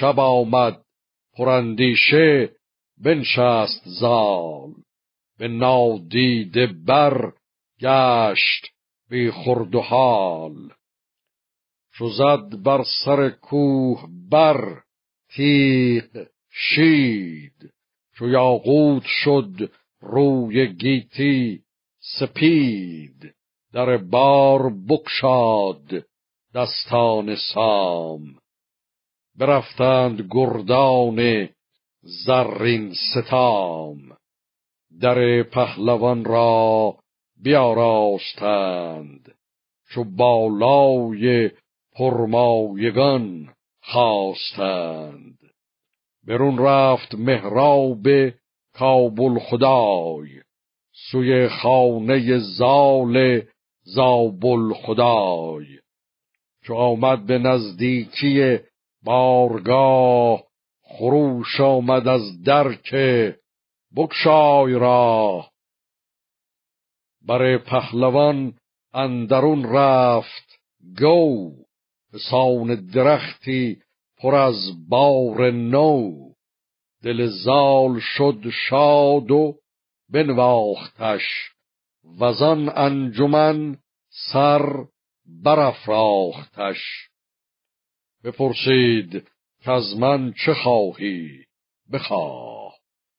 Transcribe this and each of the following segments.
شب آمد پراندیشه بنشست زال به نادیده بر گشت بی خرد و حال. چو زد بر سر کوه بر تیغ شید چو یاقوت شد روی گیتی سپید. در بار بکشاد دستان سام. برفتند گردان زرین ستام. در پهلوان را بیاراستند. چو بالای پرمایگان خواستند. برون رفت مهراب کابل خدای. سوی خانه زال زابل خدای. چو آمد به نزدیکی بارگاه خروش آمد از درک بکشای را بر پهلوان اندرون رفت گو به سان درختی پر از بار نو. دل زال شد شاد و بنواختش وزان انجمن سر برافراختش. بپرسید که از من چه خواهی؟ بخواه.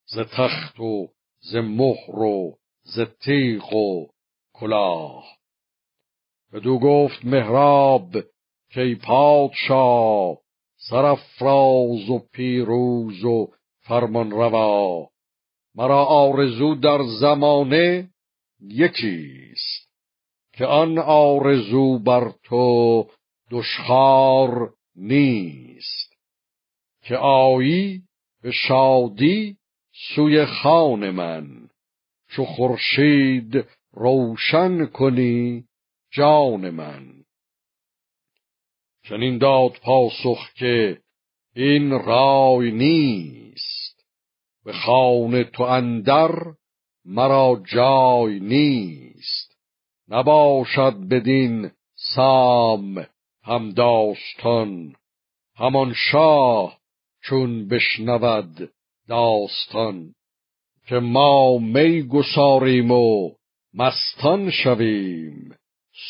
ز تخت و ز مهر و ز تیغ و کلاه. بدو گفت مهراب که پادشاه سرافراز و پیروز و فرمان روا مرا آرزو در زمانه یکیست که آن آرزو بر تو دشخار نیست. که آیی به شادی سوی خان من. چو خورشید روشن کنی جان من. چنین داد پاسخ که این رای نیست. به خانه تو اندر مرا جای نیست. نباشد بدین سام هم داستان همان شاه چون بشنود داستان که ما می گساریم و مستان شویم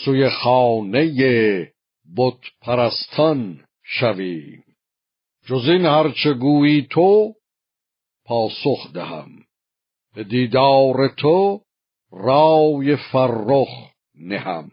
سوی خانه بت پرستان شویم. جز این هرچه گویی تو پاسخ دهم به دیدار تو رای فرخ نهم.